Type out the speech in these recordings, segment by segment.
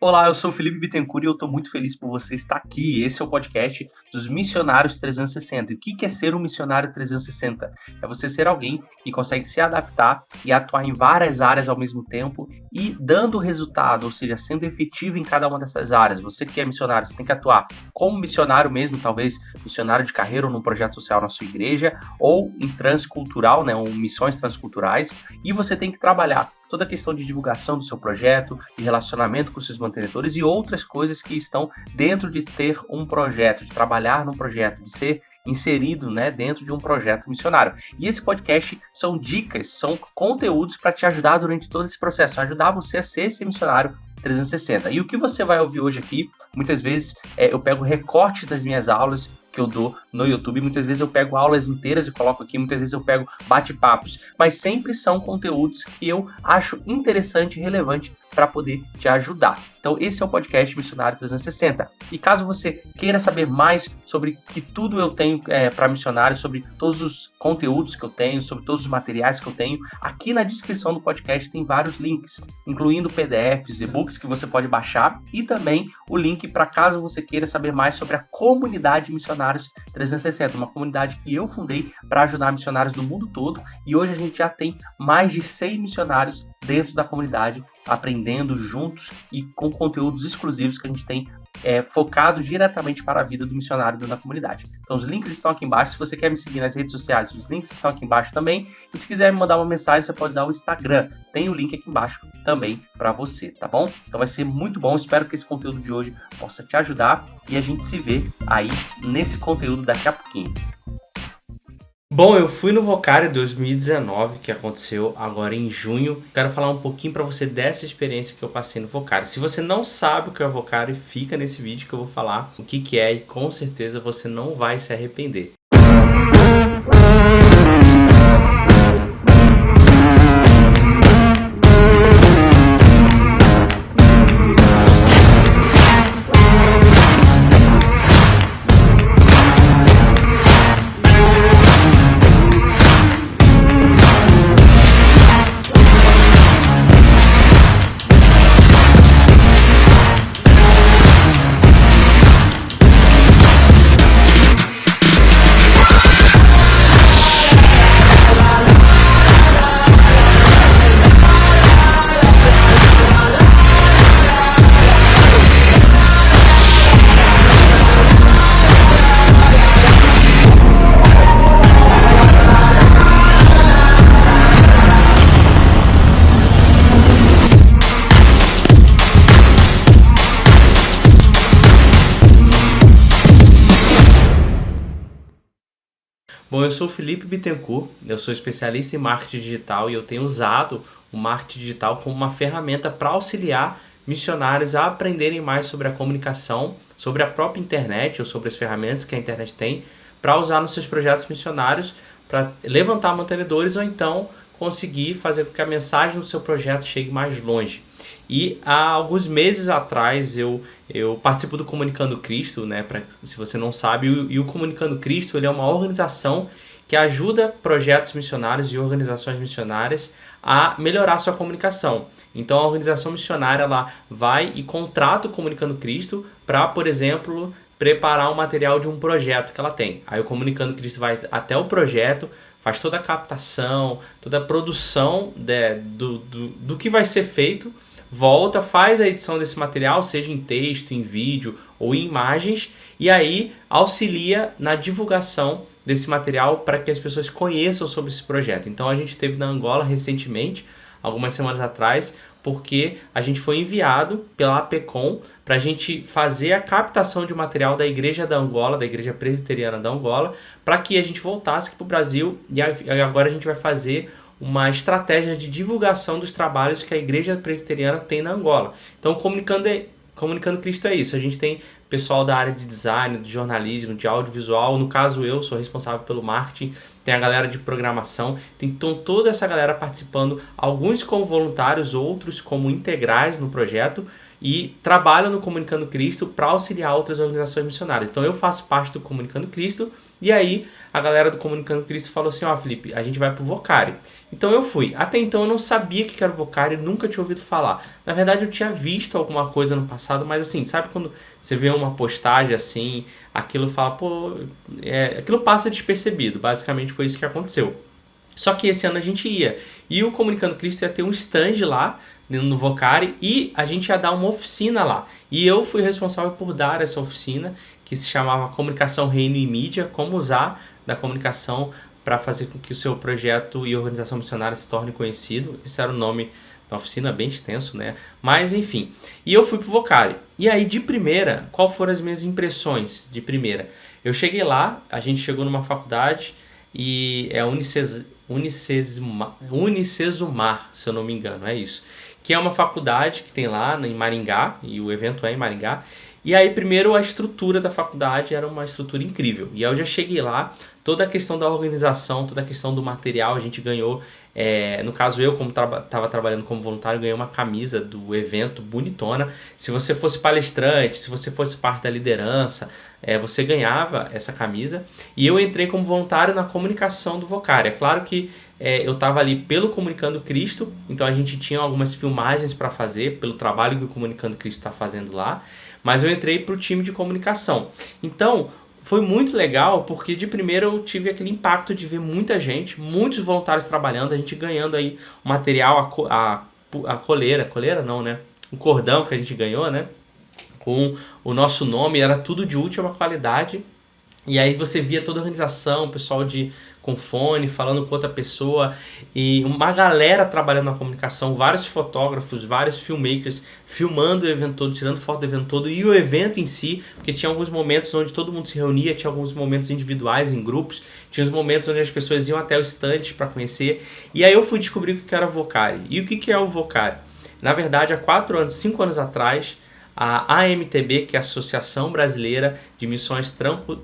Olá, eu sou Felipe Bittencourt e eu estou muito feliz por você estar aqui. Esse é o podcast dos Missionários 360. E o que é ser um missionário 360? É você ser alguém que consegue se adaptar e atuar em várias áreas ao mesmo tempo e dando resultado, ou seja, sendo efetivo em cada uma dessas áreas. Você que é missionário, você tem que atuar como missionário mesmo, talvez missionário de carreira ou num projeto social na sua igreja, ou em transcultural, né, ou missões transculturais, e você tem que trabalhar toda a questão de divulgação do seu projeto, de relacionamento com seus mantenedores e outras coisas que estão dentro de ter um projeto, de trabalhar num projeto, de ser inserido né, dentro de um projeto missionário. E esse podcast são dicas, são conteúdos para te ajudar durante todo esse processo, ajudar você a ser esse missionário 360. E o que você vai ouvir hoje aqui, muitas vezes é, eu pego recorte das minhas aulas que eu dou no YouTube. Muitas vezes eu pego aulas inteiras e coloco aqui, muitas vezes eu pego bate-papos, mas sempre são conteúdos que eu acho interessante e relevante para poder te ajudar. Então, esse é o podcast Missionário 360. E caso você queira saber mais sobre que tudo eu tenho é, para missionários, sobre todos os conteúdos que eu tenho, sobre todos os materiais que eu tenho, aqui na descrição do podcast tem vários links, incluindo PDFs, e-books que você pode baixar e também o link para caso você queira saber mais sobre a comunidade Missionários 360, uma comunidade que eu fundei para ajudar missionários do mundo todo e hoje a gente já tem mais de 100 missionários dentro da comunidade aprendendo juntos e com conteúdos exclusivos que a gente tem é, focado diretamente para a vida do missionário da comunidade. Então os links estão aqui embaixo. Se você quer me seguir nas redes sociais, os links estão aqui embaixo também. E se quiser me mandar uma mensagem, você pode usar o Instagram. Tem o link aqui embaixo também para você, tá bom? Então vai ser muito bom. Espero que esse conteúdo de hoje possa te ajudar e a gente se vê aí nesse conteúdo daqui a pouquinho. Bom, eu fui no Vocário 2019, que aconteceu agora em junho. Quero falar um pouquinho para você dessa experiência que eu passei no Vocário. Se você não sabe o que é o Vocário, fica nesse vídeo que eu vou falar o que, que é e com certeza você não vai se arrepender. Bom, eu sou Felipe Bittencourt, eu sou especialista em marketing digital e eu tenho usado o marketing digital como uma ferramenta para auxiliar missionários a aprenderem mais sobre a comunicação, sobre a própria internet ou sobre as ferramentas que a internet tem para usar nos seus projetos missionários para levantar mantenedores ou então conseguir fazer com que a mensagem do seu projeto chegue mais longe. E há alguns meses atrás eu, eu participo do Comunicando Cristo, né? Pra, se você não sabe, o, e o Comunicando Cristo ele é uma organização que ajuda projetos missionários e organizações missionárias a melhorar sua comunicação. Então a organização missionária ela vai e contrata o Comunicando Cristo para, por exemplo, preparar o um material de um projeto que ela tem. Aí o Comunicando Cristo vai até o projeto, faz toda a captação, toda a produção de, do, do, do que vai ser feito, volta, faz a edição desse material, seja em texto, em vídeo ou em imagens, e aí auxilia na divulgação desse material para que as pessoas conheçam sobre esse projeto. Então a gente teve na Angola recentemente, algumas semanas atrás, porque a gente foi enviado pela APECOM para a gente fazer a captação de material da Igreja da Angola, da Igreja Presbiteriana da Angola, para que a gente voltasse para o Brasil e agora a gente vai fazer uma estratégia de divulgação dos trabalhos que a Igreja Presbiteriana tem na Angola. Então, comunicando, comunicando Cristo é isso. A gente tem pessoal da área de design, de jornalismo, de audiovisual. No caso, eu sou responsável pelo marketing tem a galera de programação, tem então, toda essa galera participando, alguns como voluntários, outros como integrais no projeto, e trabalha no Comunicando Cristo para auxiliar outras organizações missionárias. Então eu faço parte do Comunicando Cristo e aí a galera do Comunicando Cristo falou assim: Ó, oh, Felipe, a gente vai pro Vocari. Então eu fui. Até então eu não sabia que era o Vocari, nunca tinha ouvido falar. Na verdade eu tinha visto alguma coisa no passado, mas assim, sabe quando você vê uma postagem assim, aquilo fala, pô, é, aquilo passa despercebido. Basicamente foi isso que aconteceu. Só que esse ano a gente ia. E o Comunicando Cristo ia ter um stand lá no Vocari e a gente ia dar uma oficina lá. E eu fui responsável por dar essa oficina que se chamava Comunicação, Reino e Mídia, como usar da comunicação para fazer com que o seu projeto e organização missionária se torne conhecido. Esse era o nome da oficina, bem extenso, né? Mas enfim. E eu fui pro Vocari. E aí, de primeira, qual foram as minhas impressões de primeira? Eu cheguei lá, a gente chegou numa faculdade e é Unices, Unicesumar, Unicesumar, se eu não me engano, é isso que é uma faculdade que tem lá em Maringá, e o evento é em Maringá. E aí, primeiro, a estrutura da faculdade era uma estrutura incrível. E aí eu já cheguei lá, toda a questão da organização, toda a questão do material, a gente ganhou. É, no caso, eu, como estava traba trabalhando como voluntário, ganhei uma camisa do evento bonitona. Se você fosse palestrante, se você fosse parte da liderança, é, você ganhava essa camisa. E eu entrei como voluntário na comunicação do Vocário. É claro que é, eu estava ali pelo Comunicando Cristo, então a gente tinha algumas filmagens para fazer, pelo trabalho que o Comunicando Cristo está fazendo lá, mas eu entrei para o time de comunicação. Então, foi muito legal porque de primeiro eu tive aquele impacto de ver muita gente, muitos voluntários trabalhando, a gente ganhando aí o material, a, a, a coleira, coleira não, né? O cordão que a gente ganhou, né? Com o nosso nome, era tudo de última qualidade. E aí você via toda a organização, o pessoal de com fone, falando com outra pessoa e uma galera trabalhando na comunicação, vários fotógrafos, vários filmmakers filmando o evento todo, tirando foto do evento todo e o evento em si, porque tinha alguns momentos onde todo mundo se reunia, tinha alguns momentos individuais em grupos, tinha os momentos onde as pessoas iam até o stand para conhecer. E aí eu fui descobrir o que era Vocari. E o que é o Vocari? Na verdade, há quatro anos, cinco anos atrás, a AMTB, que é a Associação Brasileira de Missões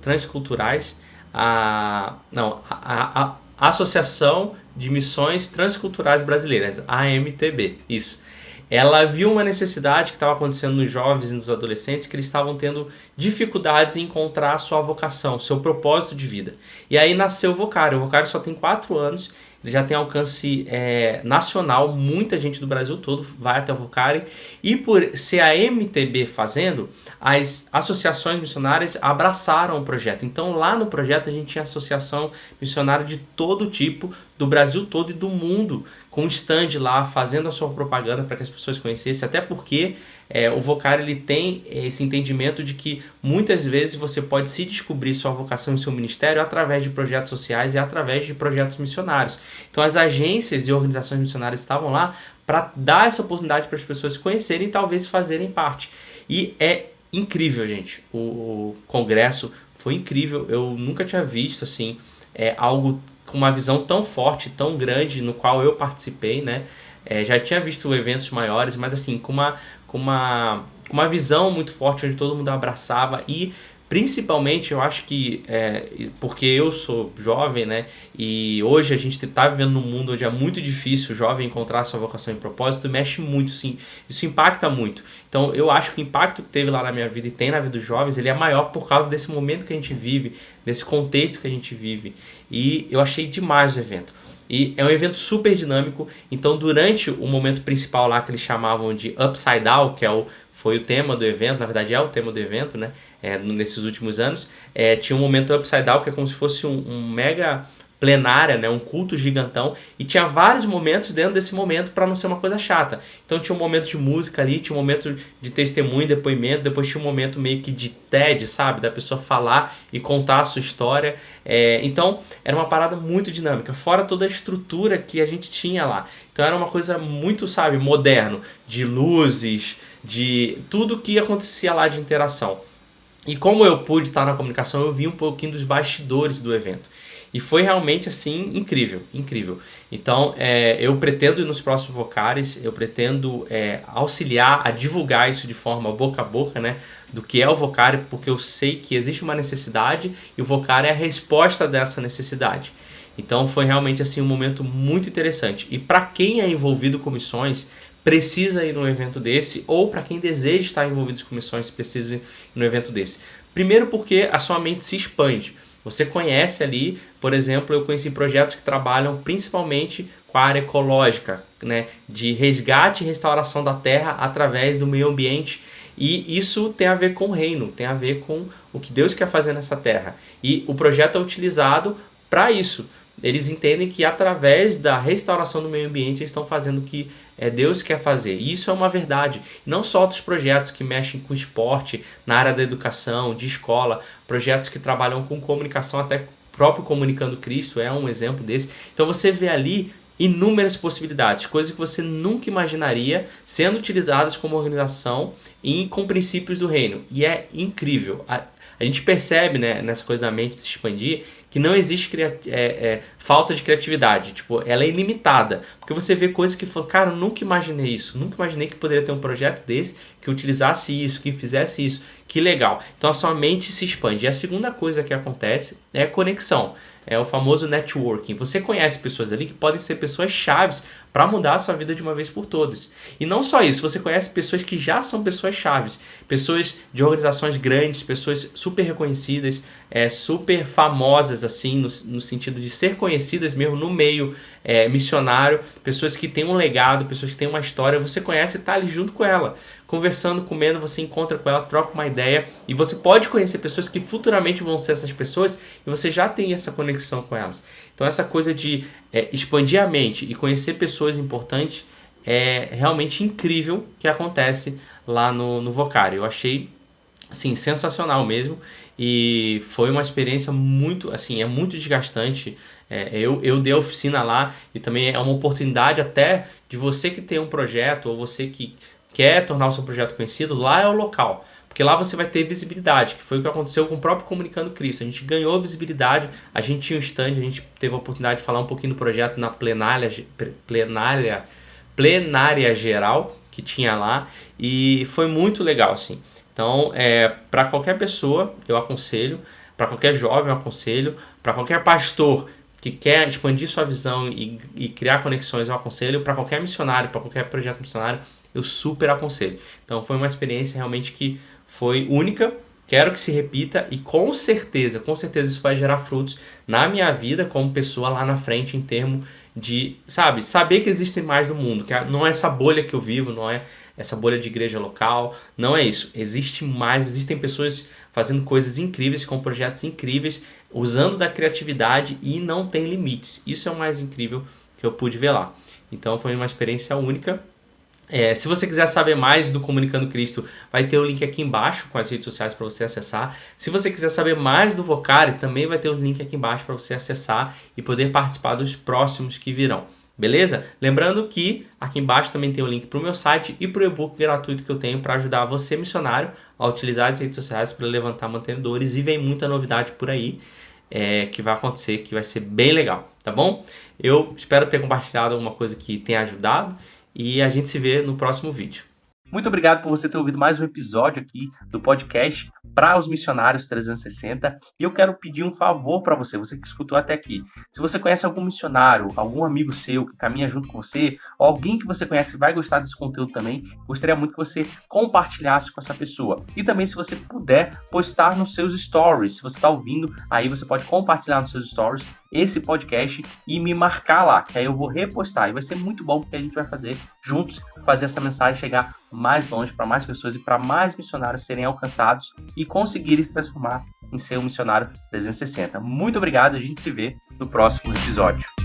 Transculturais, a, não, a, a, Associação de Missões Transculturais Brasileiras, AMTB, isso. Ela viu uma necessidade que estava acontecendo nos jovens e nos adolescentes, que eles estavam tendo dificuldades em encontrar sua vocação, seu propósito de vida. E aí nasceu o Vocário. O Vocário só tem quatro anos ele já tem alcance é, nacional, muita gente do Brasil todo vai até o Vocari. E por ser a MTB fazendo, as associações missionárias abraçaram o projeto. Então lá no projeto a gente tinha associação missionária de todo tipo, do Brasil todo e do mundo, com stand lá, fazendo a sua propaganda para que as pessoas conhecessem, até porque é, o Vocar ele tem esse entendimento de que muitas vezes você pode se descobrir sua vocação e seu ministério através de projetos sociais e através de projetos missionários. Então as agências e organizações missionárias estavam lá para dar essa oportunidade para as pessoas conhecerem e talvez fazerem parte. E é incrível, gente. O, o congresso foi incrível. Eu nunca tinha visto assim é, algo com uma visão tão forte, tão grande, no qual eu participei, né? É, já tinha visto eventos maiores, mas assim, com uma, com uma, com uma visão muito forte, onde todo mundo abraçava e Principalmente, eu acho que, é, porque eu sou jovem, né? E hoje a gente está vivendo num mundo onde é muito difícil o jovem encontrar sua vocação e propósito, mexe muito, sim. Isso impacta muito. Então, eu acho que o impacto que teve lá na minha vida e tem na vida dos jovens, ele é maior por causa desse momento que a gente vive, desse contexto que a gente vive. E eu achei demais o evento. E é um evento super dinâmico. Então, durante o momento principal lá que eles chamavam de Upside Down, que é o, foi o tema do evento, na verdade é o tema do evento, né? É, nesses últimos anos, é, tinha um momento Upside Down, que é como se fosse um, um mega plenária, né, um culto gigantão, e tinha vários momentos dentro desse momento para não ser uma coisa chata. Então tinha um momento de música ali, tinha um momento de testemunho, depoimento, depois tinha um momento meio que de TED, sabe, da pessoa falar e contar a sua história. É, então era uma parada muito dinâmica, fora toda a estrutura que a gente tinha lá. Então era uma coisa muito, sabe, moderno, de luzes, de tudo que acontecia lá de interação. E como eu pude estar na comunicação, eu vi um pouquinho dos bastidores do evento. E foi realmente assim incrível, incrível. Então é, eu pretendo nos próximos Vocares, eu pretendo é, auxiliar a divulgar isso de forma boca a boca, né? Do que é o Vocare, porque eu sei que existe uma necessidade e o Vocare é a resposta dessa necessidade. Então foi realmente assim um momento muito interessante. E para quem é envolvido com missões, precisa ir num evento desse, ou para quem deseja estar envolvido com missões, precisa ir num evento desse? Primeiro porque a sua mente se expande. Você conhece ali, por exemplo, eu conheci projetos que trabalham principalmente com a área ecológica, né, de resgate e restauração da terra através do meio ambiente. E isso tem a ver com o reino, tem a ver com o que Deus quer fazer nessa terra. E o projeto é utilizado para isso. Eles entendem que através da restauração do meio ambiente eles estão fazendo o que é, Deus quer fazer. E isso é uma verdade. Não só outros projetos que mexem com esporte, na área da educação, de escola, projetos que trabalham com comunicação, até próprio Comunicando Cristo é um exemplo desse. Então você vê ali inúmeras possibilidades, coisas que você nunca imaginaria sendo utilizadas como organização e com princípios do reino. E é incrível. A, a gente percebe né, nessa coisa da mente se expandir que não existe é, é, falta de criatividade. Tipo, ela é ilimitada. Porque você vê coisas que falam, cara, nunca imaginei isso. Nunca imaginei que poderia ter um projeto desse que utilizasse isso, que fizesse isso. Que legal. Então a sua mente se expande. E a segunda coisa que acontece é conexão é o famoso networking. Você conhece pessoas ali que podem ser pessoas chaves para mudar a sua vida de uma vez por todas. E não só isso, você conhece pessoas que já são pessoas chaves, pessoas de organizações grandes, pessoas super reconhecidas, é, super famosas assim, no, no sentido de ser conhecidas mesmo no meio é, missionário, pessoas que têm um legado, pessoas que têm uma história, você conhece e está ali junto com ela conversando, comendo, você encontra com ela, troca uma ideia e você pode conhecer pessoas que futuramente vão ser essas pessoas e você já tem essa conexão com elas. Então, essa coisa de é, expandir a mente e conhecer pessoas importantes é realmente incrível que acontece lá no, no Vocário. Eu achei assim, sensacional mesmo e foi uma experiência muito, assim, é muito desgastante. É, eu, eu dei oficina lá e também é uma oportunidade até de você que tem um projeto ou você que quer tornar o seu projeto conhecido, lá é o local. Porque lá você vai ter visibilidade, que foi o que aconteceu com o próprio Comunicando Cristo. A gente ganhou visibilidade, a gente tinha um stand, a gente teve a oportunidade de falar um pouquinho do projeto na plenária, plenária, plenária geral que tinha lá e foi muito legal, assim. Então, é, para qualquer pessoa, eu aconselho, para qualquer jovem, eu aconselho, para qualquer pastor que quer expandir sua visão e, e criar conexões, eu aconselho, para qualquer missionário, para qualquer projeto missionário, eu super aconselho. Então foi uma experiência realmente que foi única, quero que se repita e com certeza, com certeza isso vai gerar frutos na minha vida como pessoa lá na frente em termos de, sabe, saber que existem mais no mundo, que não é essa bolha que eu vivo, não é essa bolha de igreja local, não é isso. Existe mais, existem pessoas fazendo coisas incríveis, com projetos incríveis, usando da criatividade e não tem limites. Isso é o mais incrível que eu pude ver lá. Então foi uma experiência única é, se você quiser saber mais do Comunicando Cristo, vai ter o link aqui embaixo com as redes sociais para você acessar. Se você quiser saber mais do Vocari, também vai ter o link aqui embaixo para você acessar e poder participar dos próximos que virão. Beleza? Lembrando que aqui embaixo também tem o link para o meu site e para o e-book gratuito que eu tenho para ajudar você, missionário, a utilizar as redes sociais para levantar mantenedores. E vem muita novidade por aí é, que vai acontecer, que vai ser bem legal, tá bom? Eu espero ter compartilhado alguma coisa que tenha ajudado e a gente se vê no próximo vídeo. Muito obrigado por você ter ouvido mais um episódio aqui do podcast para os missionários 360. E eu quero pedir um favor para você, você que escutou até aqui. Se você conhece algum missionário, algum amigo seu que caminha junto com você, ou alguém que você conhece que vai gostar desse conteúdo também, gostaria muito que você compartilhasse com essa pessoa. E também, se você puder, postar nos seus stories. Se você está ouvindo, aí você pode compartilhar nos seus stories esse podcast e me marcar lá, que aí eu vou repostar. E vai ser muito bom porque a gente vai fazer juntos, fazer essa mensagem chegar mais longe para mais pessoas e para mais missionários serem alcançados e conseguirem se transformar em ser um missionário 360. Muito obrigado, a gente se vê no próximo episódio.